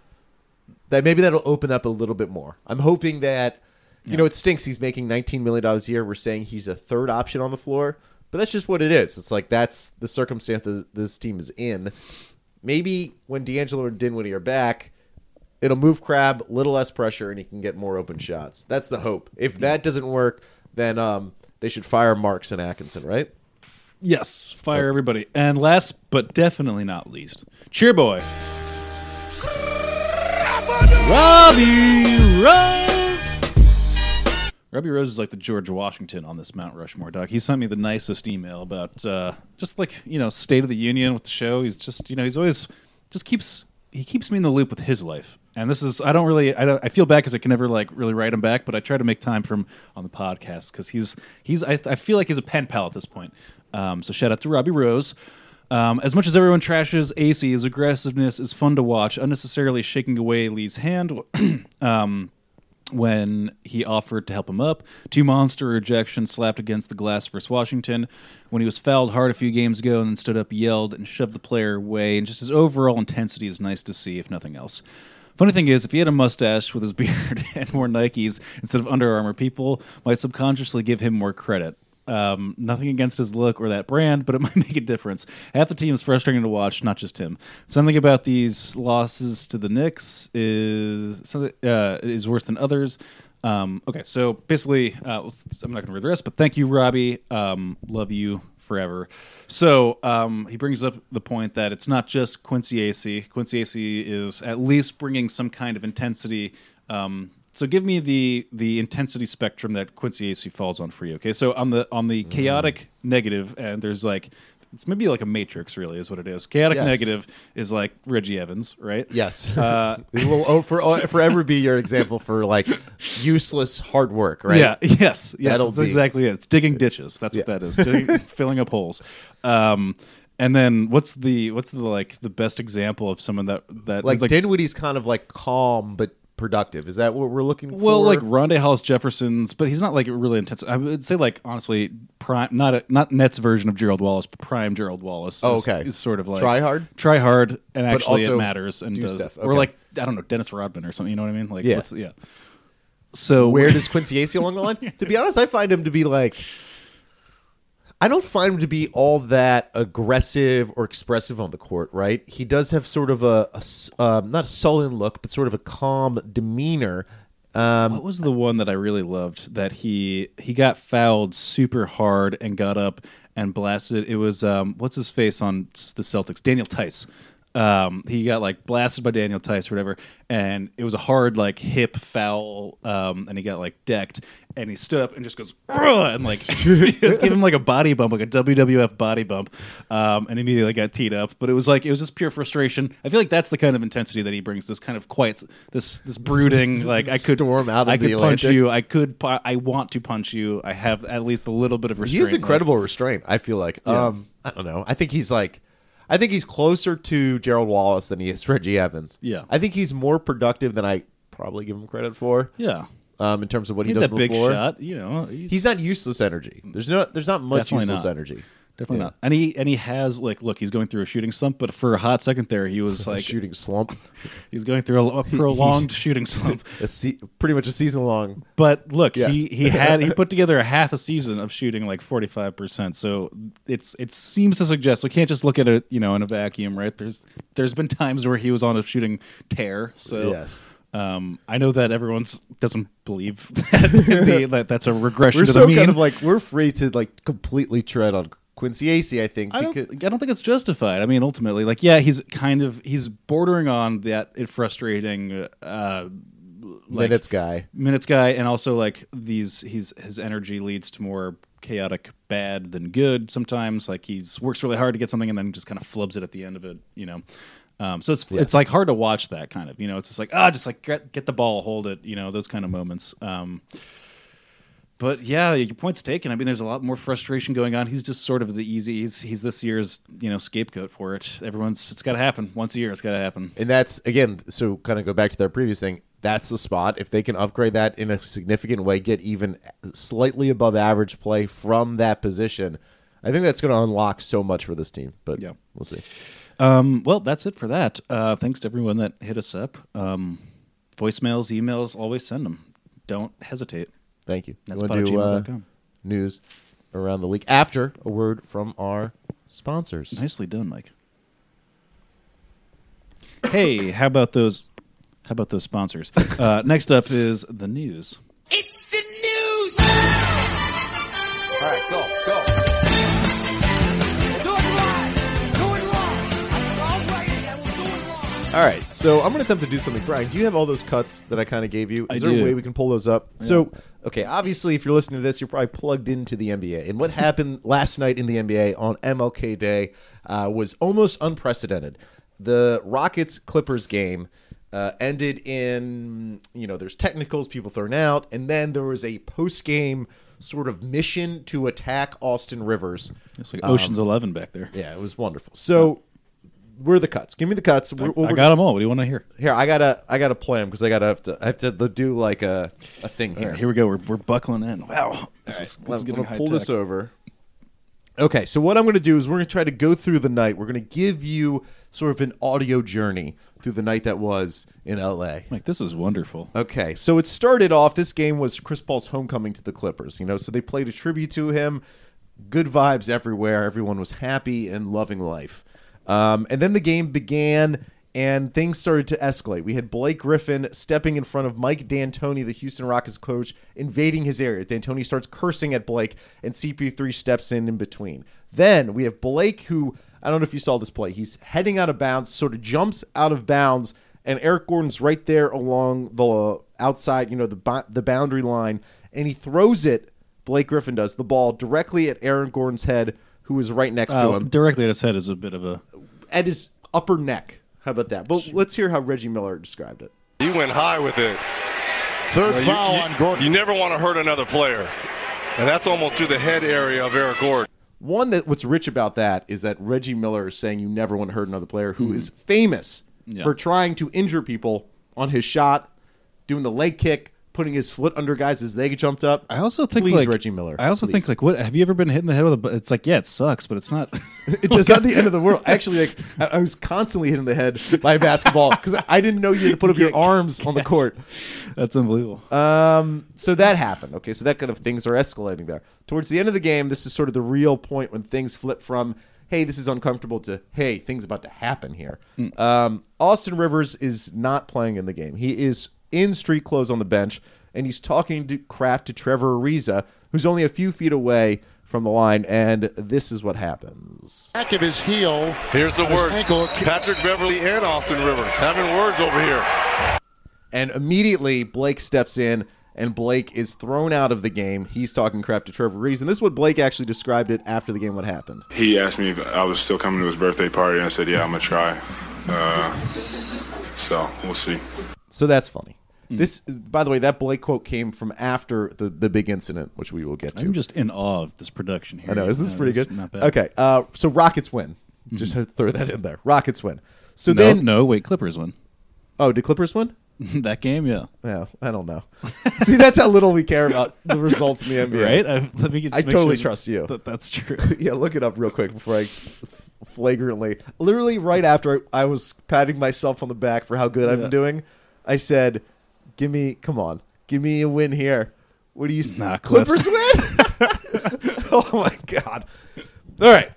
That maybe that'll open up a little bit more. I'm hoping that you know it stinks. He's making 19 million dollars a year. We're saying he's a third option on the floor, but that's just what it is. It's like that's the circumstance that this team is in. Maybe when D'Angelo and Dinwiddie are back, it'll move Crabbe, a little less pressure, and he can get more open shots. That's the hope. If that doesn't work, then um, they should fire Marks and Atkinson, right? Yes, fire everybody. And last but definitely not least, cheer boy. Robbie Rose. Robbie Rose is like the George Washington on this Mount Rushmore, doc. He sent me the nicest email about uh, just like you know State of the Union with the show. He's just you know he's always just keeps he keeps me in the loop with his life. And this is I don't really I don't I feel bad because I can never like really write him back, but I try to make time for him on the podcast because he's he's I, I feel like he's a pen pal at this point. Um, so shout out to Robbie Rose. Um, as much as everyone trashes Acy, his aggressiveness is fun to watch. Unnecessarily shaking away Lee's hand um, when he offered to help him up. Two monster rejections slapped against the glass versus Washington. When he was fouled hard a few games ago and then stood up, yelled, and shoved the player away. And just his overall intensity is nice to see, if nothing else. Funny thing is, if he had a mustache with his beard and wore Nikes instead of Under Armour, people might subconsciously give him more credit. Um, nothing against his look or that brand, but it might make a difference. Half the team is frustrating to watch, not just him. Something about these losses to the Knicks is uh, is worse than others. Um, okay, so basically, uh, I'm not going to read the rest, but thank you, Robbie. Um, love you forever. So um, he brings up the point that it's not just Quincy Acy. Quincy Acy is at least bringing some kind of intensity. Um, so give me the the intensity spectrum that Quincy Acy falls on for you. Okay, so on the on the chaotic negative, and there's like it's maybe like a matrix, really, is what it is. Chaotic Yes. negative is like Reggie Evans, right? Yes. Uh, it will oh, for, forever be your example for like useless hard work, right? Yeah. Yes. Yes. That'll That's be- exactly it. It's digging ditches. That's what that is. Digging, filling up holes. Um, and then what's the what's the like the best example of someone that that Like, like Dinwiddie's kind of like calm, but productive? Is that what we're looking for? Well, like Rondae Hollis Jefferson's, but he's not like really intense. I would say like honestly, prime not a, not Nets version of Gerald Wallace, but prime Gerald Wallace. Oh, is, okay. is sort of like Try hard? try hard, and actually it matters and do does. stuff. Or like I don't know Dennis Rodman or something. You know what I mean? Like Yeah. let's- yeah. So where does Quincy Acy along the line? To be honest, I find him to be like. I don't find him to be all that aggressive or expressive on the court, right? He does have sort of a um, not a sullen look, but sort of a calm demeanor. Um, What was the one that I really loved that he he got fouled super hard and got up and blasted? It was um, what's his face on the Celtics? Daniel Theis. Um, he got like blasted by Daniel Theis or whatever, and it was a hard like hip foul, um, and he got like decked, and he stood up and just goes "Ugh," and like just give him like a body bump, like a WWF body bump, um, and immediately got teed up. But it was like it was just pure frustration. I feel like that's the kind of intensity that he brings. This kind of quiet, this this brooding, like I could Storm out I could punch Atlantic. you. I could. pu- I want to punch you. I have at least a little bit of he restraint. has incredible restraint. I feel like. Um, I don't know. I think he's like, I think he's closer to Gerald Wallace than he is Reggie Evans. Yeah. I think he's more productive than I probably give him credit for. Yeah, Um, in terms of what he, he does that big before. shot. You know, he's, He's not useless energy. There's no. There's not much Definitely useless not. energy. Definitely yeah. not. And he and he has like, look, he's going through a shooting slump. But for a hot second there, he was like, shooting slump. he's going through a, a prolonged shooting slump. A se- pretty much a season long. But look, Yes. he he had he put together a half a season of shooting like forty five percent. So it's it seems to suggest we can't just look at it you know in a vacuum, right? There's there's been times where he was on a shooting tear. So Yes. Um, I know that everyone doesn't believe that, the, that that's a regression We're to so mean. kind of like we're free to like completely tread on Quincy Acy. I think I don't, because I don't think it's justified. I mean, ultimately, like, yeah, he's kind of he's bordering on that frustrating uh, like, minutes guy. minutes guy, and also like these he's his energy leads to more chaotic bad than good. Sometimes, like he's works really hard to get something and then just kind of flubs it at the end of it. You know. Um, so it's it's like hard to watch that kind of you know it's just like ah just like get, get the ball hold it you know those kind of moments um, but yeah, your point's taken. I mean, there's a lot more frustration going on. He's just sort of the easy. He's he's this year's you know scapegoat for it. Everyone's it's got to happen once a year. It's got to happen. And that's again, so kind of go back to their previous thing. That's the spot. If they can upgrade that in a significant way, get even slightly above average play from that position, I think that's going to unlock so much for this team. But Yeah. we'll see. Um, well, that's it for that. Uh, thanks to everyone that hit us up. Um, voicemails, emails, always send them. Don't hesitate. Thank you. That's You wanna pod at do, uh, news around the league after a word from our sponsors. Nicely done, Mike. Hey, how about those? How about those sponsors? Uh, next up is the news. It's the news! All right, go, go. Do it live! Do! I'll write it and we'll do it live! All right, so I'm going to attempt to do something. Brian, do you have all those cuts that I kind of gave you? Is I there do. a way we can pull those up? So, okay, obviously, if you're listening to this, you're probably plugged into the NBA. And what happened last night in the NBA on MLK Day uh, was almost unprecedented. The Rockets Clippers game uh, ended in, you know, there's technicals, people thrown out, and then there was a post game sort of mission to attack Austin Rivers. It's like Ocean's Eleven back there. Yeah, it was wonderful. So, where are the cuts? Give me the cuts. We're- I we're- got them all. What do you want to hear? here, I gotta, I gotta play them because I gotta have to, I have to do like a, a thing here. right, here we go. We're, we're buckling in. Wow, this is, this is getting gonna high pull this over. Okay, so what I'm gonna do is we're gonna try to go through the night. We're gonna give you sort of an audio journey through the night that was in LA. Like this is wonderful. Okay, so it started off. This game was Chris Paul's homecoming to the Clippers. You know, so they played a tribute to him. Good vibes everywhere. Everyone was happy and loving life. Um, and then the game began, and things started to escalate. We had Blake Griffin stepping in front of Mike D'Antoni, the Houston Rockets coach, invading his area. D'Antoni starts cursing at Blake, and CP3 steps in in between. Then we have Blake, who I don't know if you saw this play. He's heading out of bounds, sort of jumps out of bounds and Eric Gordon's right there along the outside, you know, the the boundary line, and he throws it. Blake Griffin does the ball directly at Aaron Gordon's head, who is right next to Uh, him, directly at his head is a bit of a. at his upper neck. How about that? But let's hear how Reggie Miller described it. He went high with it. Third You- foul you, on Gordon. You never want to hurt another player. And that's almost to the head area of Eric Gordon. One that what's rich about that is that Reggie Miller is saying you never want to hurt another player who is famous Yeah. for trying to injure people on his shot doing the leg kick, putting his foot under guys as they jumped up. I also think Please, like Reggie Miller. I also please. think like what have you ever been hit in the head with a? bu- It's like yeah, it sucks, but it's not. it's not the end of the world. Actually, like I, I was constantly hit in the head by a basketball because I didn't know you had to put up your arms on the court. That's unbelievable. Um, so that happened. Okay, so that kind of things are escalating there. Towards the end of the game, this is sort of the real point when things flip from "Hey, this is uncomfortable" to "Hey, things about to happen here." Um, Austin Rivers is not playing in the game. He is in street clothes on the bench, and he's talking to crap to Trevor Ariza, who's only a few feet away from the line. And this is what happens. back of his heel. Here's the His words. ankle- Patrick Beverley and Austin Rivers having words over here. And immediately Blake steps in and Blake is thrown out of the game. He's talking crap to Trevor Ariza. And this is what Blake actually described it after the game what happened. He asked me if I was still coming to his birthday party, and I said, "Yeah, I'm gonna try." Uh, so we'll see. So that's funny. This, by the way, that Blake quote came from after the, the big incident, which we will get to. I'm just in awe of this production here. I know. Is this Uh, pretty good? Not bad. Okay. Uh, so Rockets win. Just throw that in there. Rockets win. So No, then, no, wait, Clippers win oh, did Clippers win? that game. Yeah, Yeah, I don't know. See, that's how little we care about the results in the NBA. right. I, let me I totally sure trust you. That that's true. yeah, look it up real quick before I flagrantly, literally right after I, I was patting myself on the back for how good I've been doing, I said, "Give me, come on, give me a win here." What do you? s- Nah, Clippers win. oh my god! All right,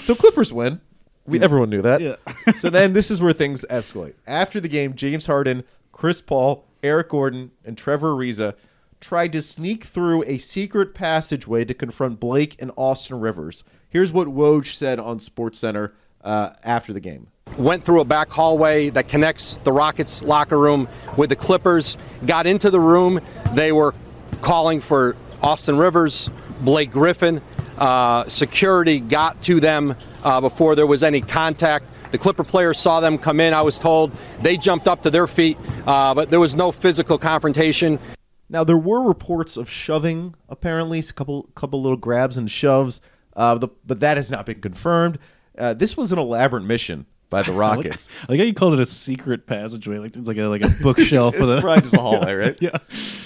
so Clippers win. We everyone knew that. Yeah. so then this is where things escalate. After the game, James Harden, Chris Paul, Eric Gordon, and Trevor Ariza tried to sneak through a secret passageway to confront Blake and Austin Rivers. Here's what Woj said on SportsCenter uh, after the game. Went through a back hallway that connects the Rockets locker room with the Clippers, got into the room. They were calling for Austin Rivers, Blake Griffin. Uh, security got to them uh, before there was any contact. The Clipper players saw them come in, I was told. They jumped up to their feet, uh, but there was no physical confrontation. Now there were reports of shoving, apparently, a couple couple little grabs and shoves, uh, the, but that has not been confirmed. Uh, this was an elaborate mission by the Rockets. I like how you called it a secret passageway. Like it's like a like a bookshelf with it's a probably just a hallway, right? yeah.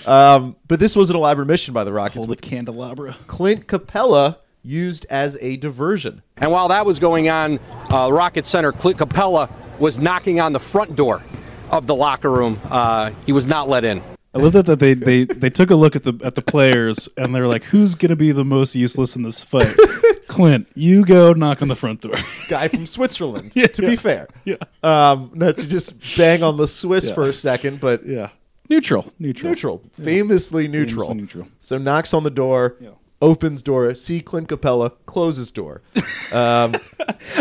Um, but this was an elaborate mission by the Rockets Hold with the candelabra. Clint Capela used as a diversion. And while that was going on, uh, Rocket Center Clint Capela was knocking on the front door of the locker room. Uh, he was not let in. I love that, that they, they they took a look at the at the players and they're like, who's gonna be the most useless in this fight? Clint, you go knock on the front door. Guy from Switzerland, Yeah, to yeah. be fair. Yeah. Um, not to just bang on the Swiss Yeah. for a second, but yeah. Neutral. Neutral. neutral, famously neutral. Famously neutral. So knocks on the door, Yeah. Opens door, see Clint Capela, closes door. Um,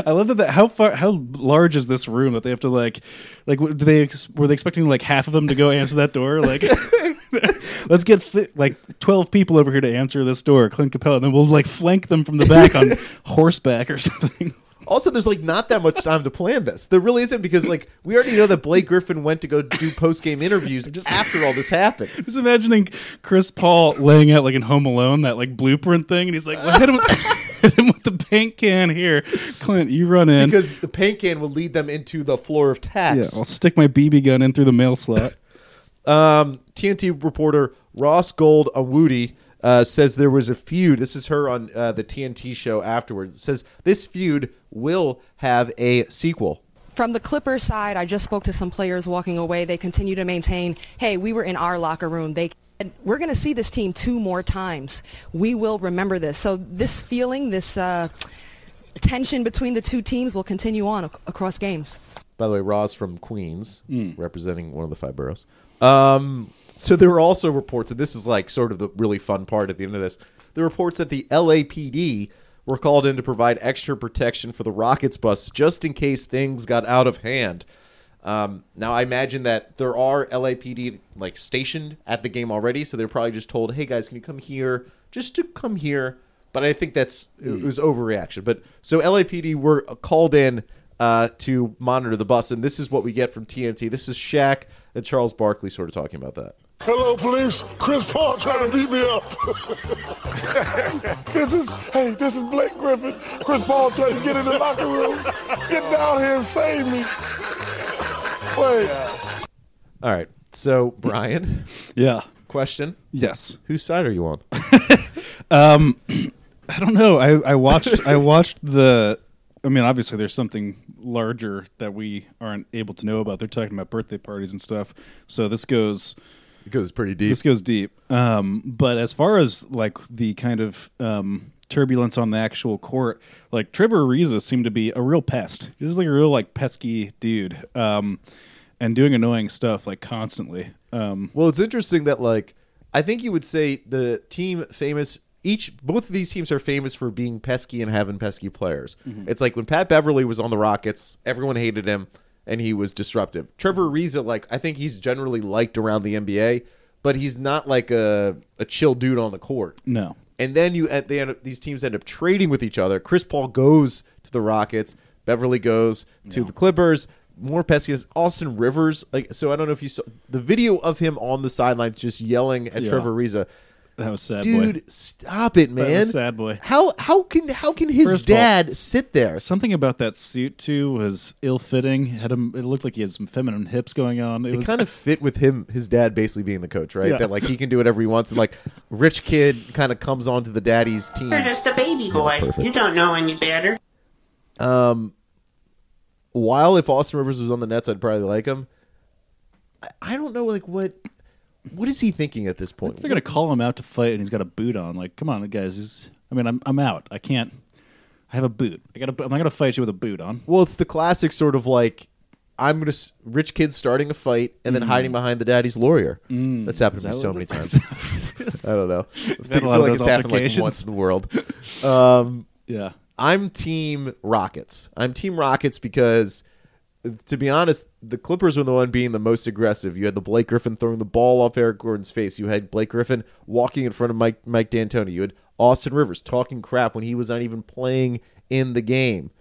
I love that, that. How far? How large is this room that they have to like? Like, do they were they expecting like half of them to go answer that door? Like, let's get fi- like twelve people over here to answer this door, Clint Capela, and then we'll like flank them from the back on horseback or something. Also, there's like not that much time to plan this. There really isn't because like we already know that Blake Griffin went to go do post game interviews just after all this happened. Just imagining Chris Paul laying out like in Home Alone that like blueprint thing, and he's like, well, hit him, with, hit him with the paint can here, Clint. You run in. Because the paint can will lead them into the floor of yeah, tax. I'll stick my BB gun in through the mail slot. Um, TNT reporter Ros Gold-Onwude uh, says there was a feud. This is her on uh, the TNT show afterwards. It says this feud will have a sequel. From the Clippers side, I just spoke to some players walking away. They continue to maintain, hey, we were in our locker room. They we're going to see this team two more times. We will remember this. So this feeling, this uh, tension between the two teams will continue on ac- across games. By the way, Ros from Queens, representing one of the five boroughs. Um, so there were also reports, and this is like sort of the really fun part at the end of this. The reports that the LAPD were called in to provide extra protection for the Rockets bus just in case things got out of hand. Um, now I imagine that there are LAPD like stationed at the game already, so they're probably just told, "Hey guys, can you come here? Just to come here." But I think that's it was overreaction. But so LAPD were called in uh, to monitor the bus, and this is what we get from TNT. This is Shaq and Charles Barkley sort of talking about that. Hello, police. Chris Paul trying to beat me up. this is hey, this is Blake Griffin. Chris Paul trying to get in the locker room. Get down here and save me. Wait. All right. So Brian, Yeah. question: Yes. Whose side are you on? Um, I don't know. I, I watched. I watched the. I mean, obviously, there's something larger that we aren't able to know about. They're talking about birthday parties and stuff. So this goes. It goes pretty deep. This goes deep. Um, but as far as like the kind of um, turbulence on the actual court, like Trevor Ariza seemed to be a real pest. He's like a real like pesky dude, um, and doing annoying stuff like constantly. Um, Well, it's interesting that like I think you would say the team famous each both of these teams are famous for being pesky and having pesky players. Mm-hmm. It's like when Pat Beverley was on the Rockets, everyone hated him and he was disruptive. Trevor Ariza, like I think he's generally liked around the NBA, but he's not like a a chill dude on the court. no. And then you they end up, these teams end up trading with each other. Chris Paul goes to the Rockets. Beverley goes to the Clippers. More pesky is Austin Rivers. Like so, I don't know if you saw the video of him on the sidelines just yelling at Yeah. Trevor Ariza. That was sad, Dude, boy. stop it, That was man! sad boy. How how can how can his First of all, dad sit there? Something about that suit too was ill-fitting. Had him. It looked like he had some feminine hips going on. It, It was kind of fit with him, his dad basically being the coach, right? Yeah. That like he can do whatever he wants, and like rich kid kind of comes onto the daddy's team. You're just a baby boy. perfect. You don't know any better. Um, while if Austin Rivers was on the Nets, I'd probably like him. I, I don't know, like what what is he thinking at this point? They're gonna call him out to fight, and he's got a boot on. Like, come on, guys. He's, I mean, I'm I'm out. I can't. I have a boot. I got. I'm not gonna fight you with a boot on. Well, it's the classic sort of like I'm gonna s- rich kid starting a fight and then Mm. hiding behind the daddy's lawyer. Mm. That's happened to me so many times. I don't know. I feel lot of like those it's happened like altercations? once in the world. Um, Yeah. I'm team Rockets. I'm team Rockets because, to be honest, the Clippers were the one being the most aggressive. You had the Blake Griffin throwing the ball off Eric Gordon's face. You had Blake Griffin walking in front of Mike Mike D'Antoni. You had Austin Rivers talking crap when he was not even playing in the game.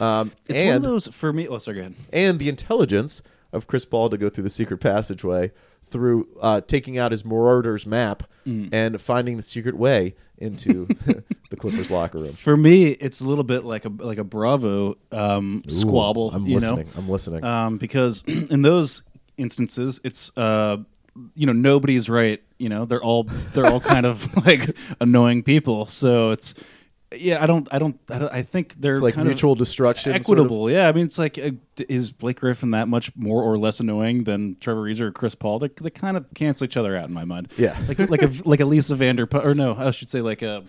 Um, It's and one of those for me. Oh, sorry. Go ahead. and the intelligence of Chris Paul to go through the secret passageway through uh, taking out his Marauders map Mm. and finding the secret way into the Clippers locker room. For me, it's a little bit like a like a Bravo um, squabble. I'm you listening. Know? I'm listening. Um, because in those instances, it's uh, you know nobody's right. You know they're all they're all kind of like annoying people. So it's yeah. I don't I don't I, don't, I think they're It's like kind of mutual destruction. sort of. equitable. Yeah, I mean, it's like, uh, is Blake Griffin that much more or less annoying than Trevor Ariza or Chris Paul? They, they kind of cancel each other out in my mind. Yeah. like like a like a Lisa Vanderpump, or no, I should say like a.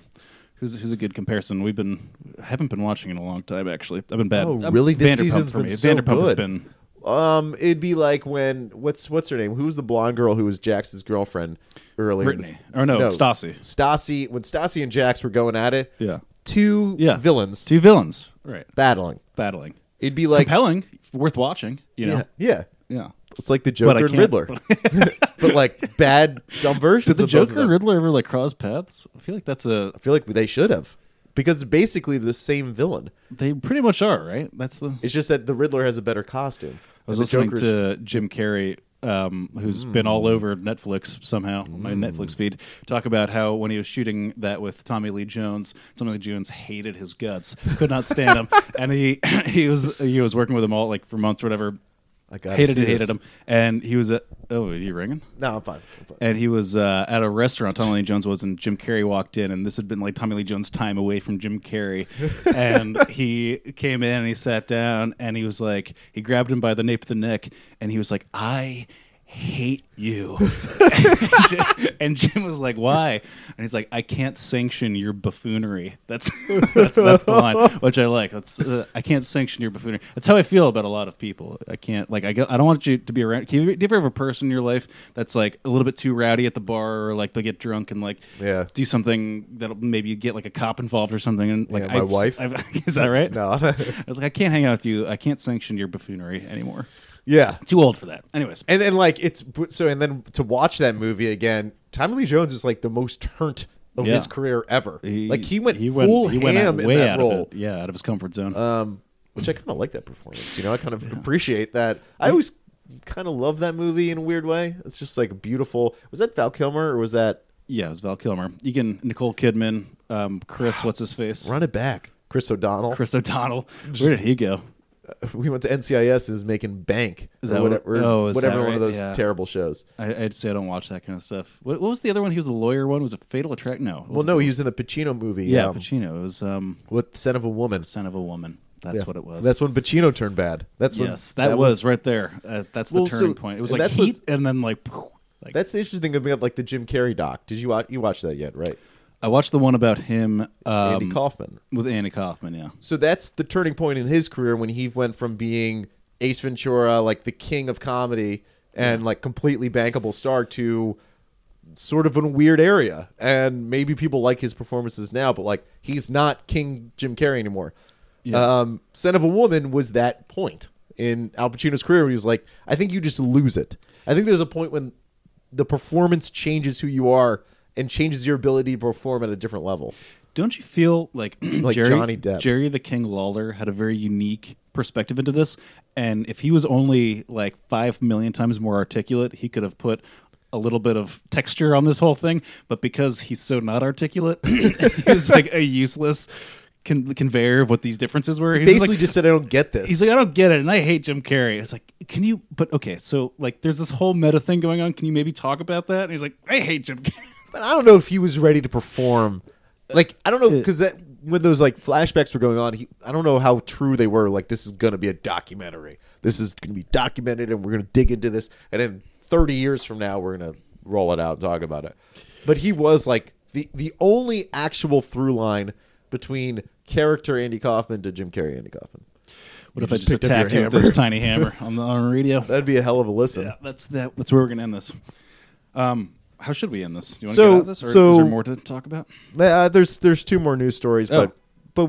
Who's, who's a good comparison? We've been haven't been watching in a long time. Actually, I've been bad. Oh, really? This Vanderpump season's for been me. so Vanderpump has good. been Um, it'd be like when what's what's her name? Who was the blonde girl who was Jax's girlfriend earlier? Brittany. Or no, Stassi. Stassi. When Stassi and Jax were going at it, yeah two Yeah. villains two villains right battling. battling. It'd be like Compelling, worth watching. You know, yeah, yeah. yeah. It's like the But I Joker and can't- Riddler, but like bad, dumb versions. Did the of both of Joker them. and Riddler ever like cross paths? I feel like that's a I feel like they should have, because it's basically the same villain. they pretty much are right. That's the It's just that the Riddler has a better costume. I was listening to Jim Carrey, um, who's been all over Netflix somehow, my Netflix feed, talk about how when he was shooting that with Tommy Lee Jones, Tommy Lee Jones hated his guts, could not stand him, and he he was he was working with him all like for months or whatever. I gotta hated it, hated him, and he was at oh, are you ringing? No, I'm fine. I'm fine. And he was uh, at a restaurant. Tommy Lee Jones was, and Jim Carrey walked in, and this had been like Tommy Lee Jones' time away from Jim Carrey. and he came in and he sat down, and he was like, he grabbed him by the nape of the neck, and he was like, "I hate you." and, Jim, and Jim was like, "Why?" And he's like, "I can't sanction your buffoonery." That's that's, that's the line, which I like. That's uh, I can't sanction your buffoonery. That's how I feel about a lot of people. I can't like I, go, I don't want you to be around. Can you, do you ever have a person in your life that's like a little bit too rowdy at the bar, or like they get drunk and like Yeah. do something that'll maybe get like a cop involved or something? And like Yeah, my I've- wife. I've- is that right? No. I was like, I can't hang out with you. I can't sanction your buffoonery anymore. Yeah. Too old for that. Anyways, And then like it's so and then to watch that movie again, Tommy Lee Jones is like the most turnt of Yeah. his career ever. like he went he full he went ham out- in way that out role. Of it. Yeah, out of his comfort zone. Um, which I kind of like that performance. You know, I kind of appreciate that. I always kind of love that movie in a weird way. It's just like beautiful. Was that Val Kilmer or was that yeah, it was Val Kilmer. You can Nicole Kidman, um, Chris, what's his face? Run It Back? Chris O'Donnell. Chris O'Donnell. Where did he go? we went to NCIS is making bank. Is that what- whatever, oh, is whatever that one right? of those Yeah. terrible shows. I, I'd say I don't watch that kind of stuff. What, what was the other one? He was the lawyer one. Was it Fatal Attraction? No. Well, no, he was in the Pacino movie. Yeah, um, Pacino. It was um, with Scent of a Woman. Scent of a Woman. That's Yeah. what it was. That's when Pacino turned bad. That's when yes, that, was, right there. Uh, that's the Well, so- turning point. It was like Heat, and then like, like That's the interesting thing about like the Jim Carrey doc. Did you watch? You watched that yet? Right. I watched the one about him, um, Andy Kaufman. with Andy Kaufman. Yeah, So that's the turning point in his career when he went from being Ace Ventura, like the king of comedy and like completely bankable star, to sort of in a weird area. And maybe people like his performances now, but like he's not King Jim Carrey anymore. Um, Scent of a Woman was that point in Al Pacino's career where he was like, I think you just lose it. I think there's a point when the performance changes who you are and changes your ability to perform at a different level. Don't you feel like, Like Jerry, Johnny Depp. Jerry the King Lawler had a very unique perspective into this, and if he was only like five million times more articulate, he could have put a little bit of texture on this whole thing. But because he's so not articulate, he was like a useless con- conveyor of what these differences were. He Basically, like, just said, I don't get this. He's like, I don't get it, and I hate Jim Carrey. It's like, can you? But okay, so like, there's this whole meta thing going on. Can you maybe talk about that? And he's like, I hate Jim Carrey. But I don't know if he was ready to perform. Like I don't know because that when those like flashbacks were going on, he I don't know how true they were. Like this is gonna be a documentary. This is gonna be documented, and we're gonna dig into this. And then thirty years from now, we're gonna roll it out and talk about it. But he was like the the only actual through line between character Andy Kaufman to Jim Carrey Andy Kaufman. What You if I just picked up your attacked you with this tiny hammer on the on the radio? That'd be a hell of a listen. Yeah, that's that. That's where we're gonna end this. Um, how should we end this? Do you want to So- get out of this, or so- is there more to talk about? Uh, there's there's two more news stories, Oh. but but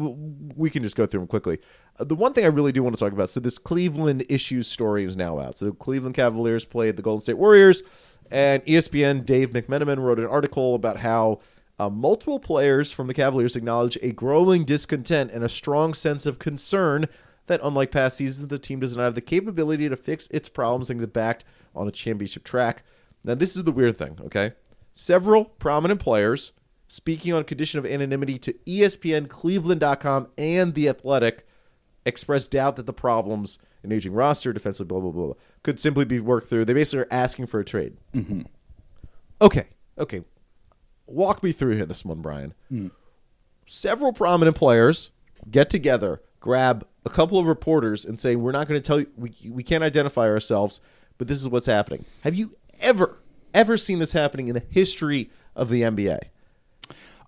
we can just go through them quickly. Uh, the one thing I really do want to talk about, so this Cleveland issues story is now out. So the Cleveland Cavaliers played the Golden State Warriors, and ESPN Dave McMenamin wrote an article about how uh, multiple players from the Cavaliers acknowledge a growing discontent and a strong sense of concern that unlike past seasons, the team does not have the capability to fix its problems and get back on a championship track. Now, this is the weird thing, okay? Several prominent players speaking on condition of anonymity to ESPN, Cleveland.com, and The Athletic expressed doubt that the problems in aging roster, defensively, blah, blah, blah, blah, could simply be worked through. They basically are asking for a trade. Mm-hmm. Okay, okay. Walk me through here, this one, Brian. Several prominent players get together, grab a couple of reporters, and say, We're not going to tell you, we, we can't identify ourselves, but this is what's happening. Have you ever, ever seen this happening in the history of the NBA?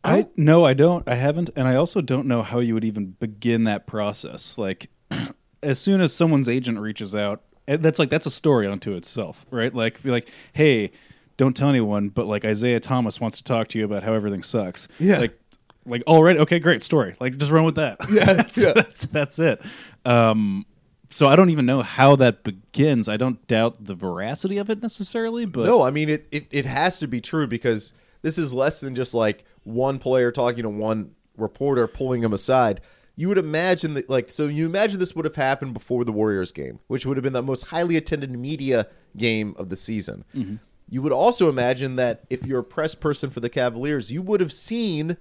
I no, I don't. I haven't, and I also don't know how you would even begin that process. Like, as soon as someone's agent reaches out, that's like that's a story unto itself, right? Like, be like, hey, don't tell anyone, but like Isaiah Thomas wants to talk to you about how everything sucks. Yeah. like, like already, okay, great story. Like, just run with that. Yeah, that's, yeah. that's that's it. Um, so I don't even know how that begins. I don't doubt the veracity of it necessarily, but no, I mean it, it. It has to be true because this is less than just like one player talking to one reporter pulling him aside. You would imagine that, like, so you imagine this would have happened before the Warriors game, which would have been the most highly attended media game of the season. Mm-hmm. You would also imagine that if you're a press person for the Cavaliers, you would have seen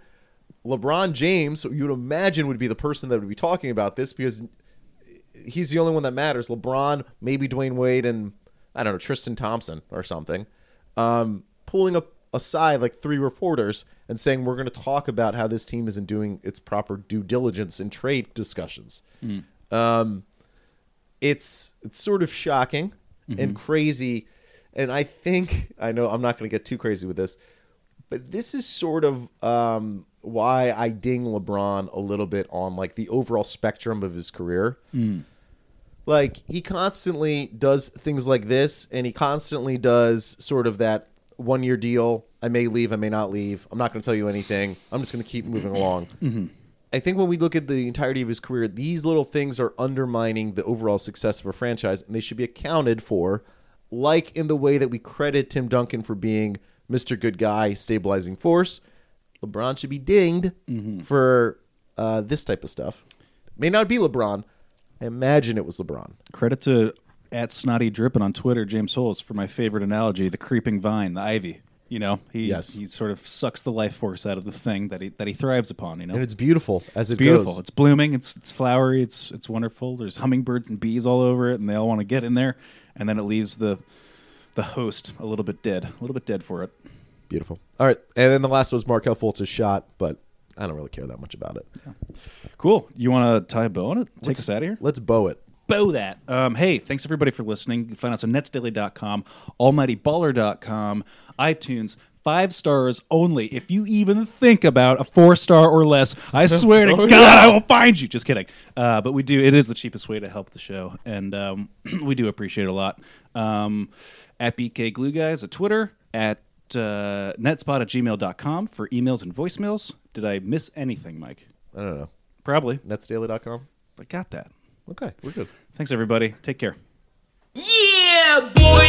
LeBron James, you would imagine would be the person that would be talking about this because he's the only one that matters. LeBron, maybe Dwyane Wade, and I don't know Tristan Thompson or something, um, pulling up aside like three reporters and saying we're going to talk about how this team isn't doing its proper due diligence in trade discussions. Um, it's it's sort of shocking and crazy, and I think I know I'm not going to get too crazy with this, but this is sort of um, why I ding LeBron a little bit on like the overall spectrum of his career. Hmm. Like he constantly does things like this, and he constantly does sort of that one year deal. I may leave, I may not leave. I'm not going to tell you anything. I'm just going to keep moving along. Mm-hmm. I think when we look at the entirety of his career, these little things are undermining the overall success of a franchise, and they should be accounted for, like in the way that we credit Tim Duncan for being Mr. Good Guy, stabilizing force. LeBron should be dinged for uh, this type of stuff. May not be LeBron. I imagine it was LeBron. Credit to at Snotty Drippin on Twitter, James Holes, for my favorite analogy: the creeping vine, the ivy. You know, he Yes. he sort of sucks the life force out of the thing that he that he thrives upon. You know, And it's beautiful as it's it beautiful. goes. It's blooming. It's it's flowery. It's it's wonderful. There's hummingbirds and bees all over it, and they all want to get in there. And then it leaves the the host a little bit dead, a little bit dead for it. Beautiful. All right, and then the last was Markelle Fultz's shot, but I don't really care that much about it. Cool. You want to tie a bow on it? Take Let's- us out of here. Let's bow it. bow that. Um, hey, thanks everybody for listening. You can find us on netsdaily.com, almightyballer.com, iTunes. Five stars only. If you even think about a four star or less, I swear to Oh, God, yeah. I will find you. Just kidding. Uh, but we do. It is the cheapest way to help the show, and um, we do appreciate it a lot. Um, at BK Glue Guys at Twitter, at uh, netspot at gmail.com for emails and voicemails. Did I miss anything, Mike? I don't know. Probably. Netsdaily.com. I got that. Okay, we're good. Thanks, everybody. Take care. Yeah, boy.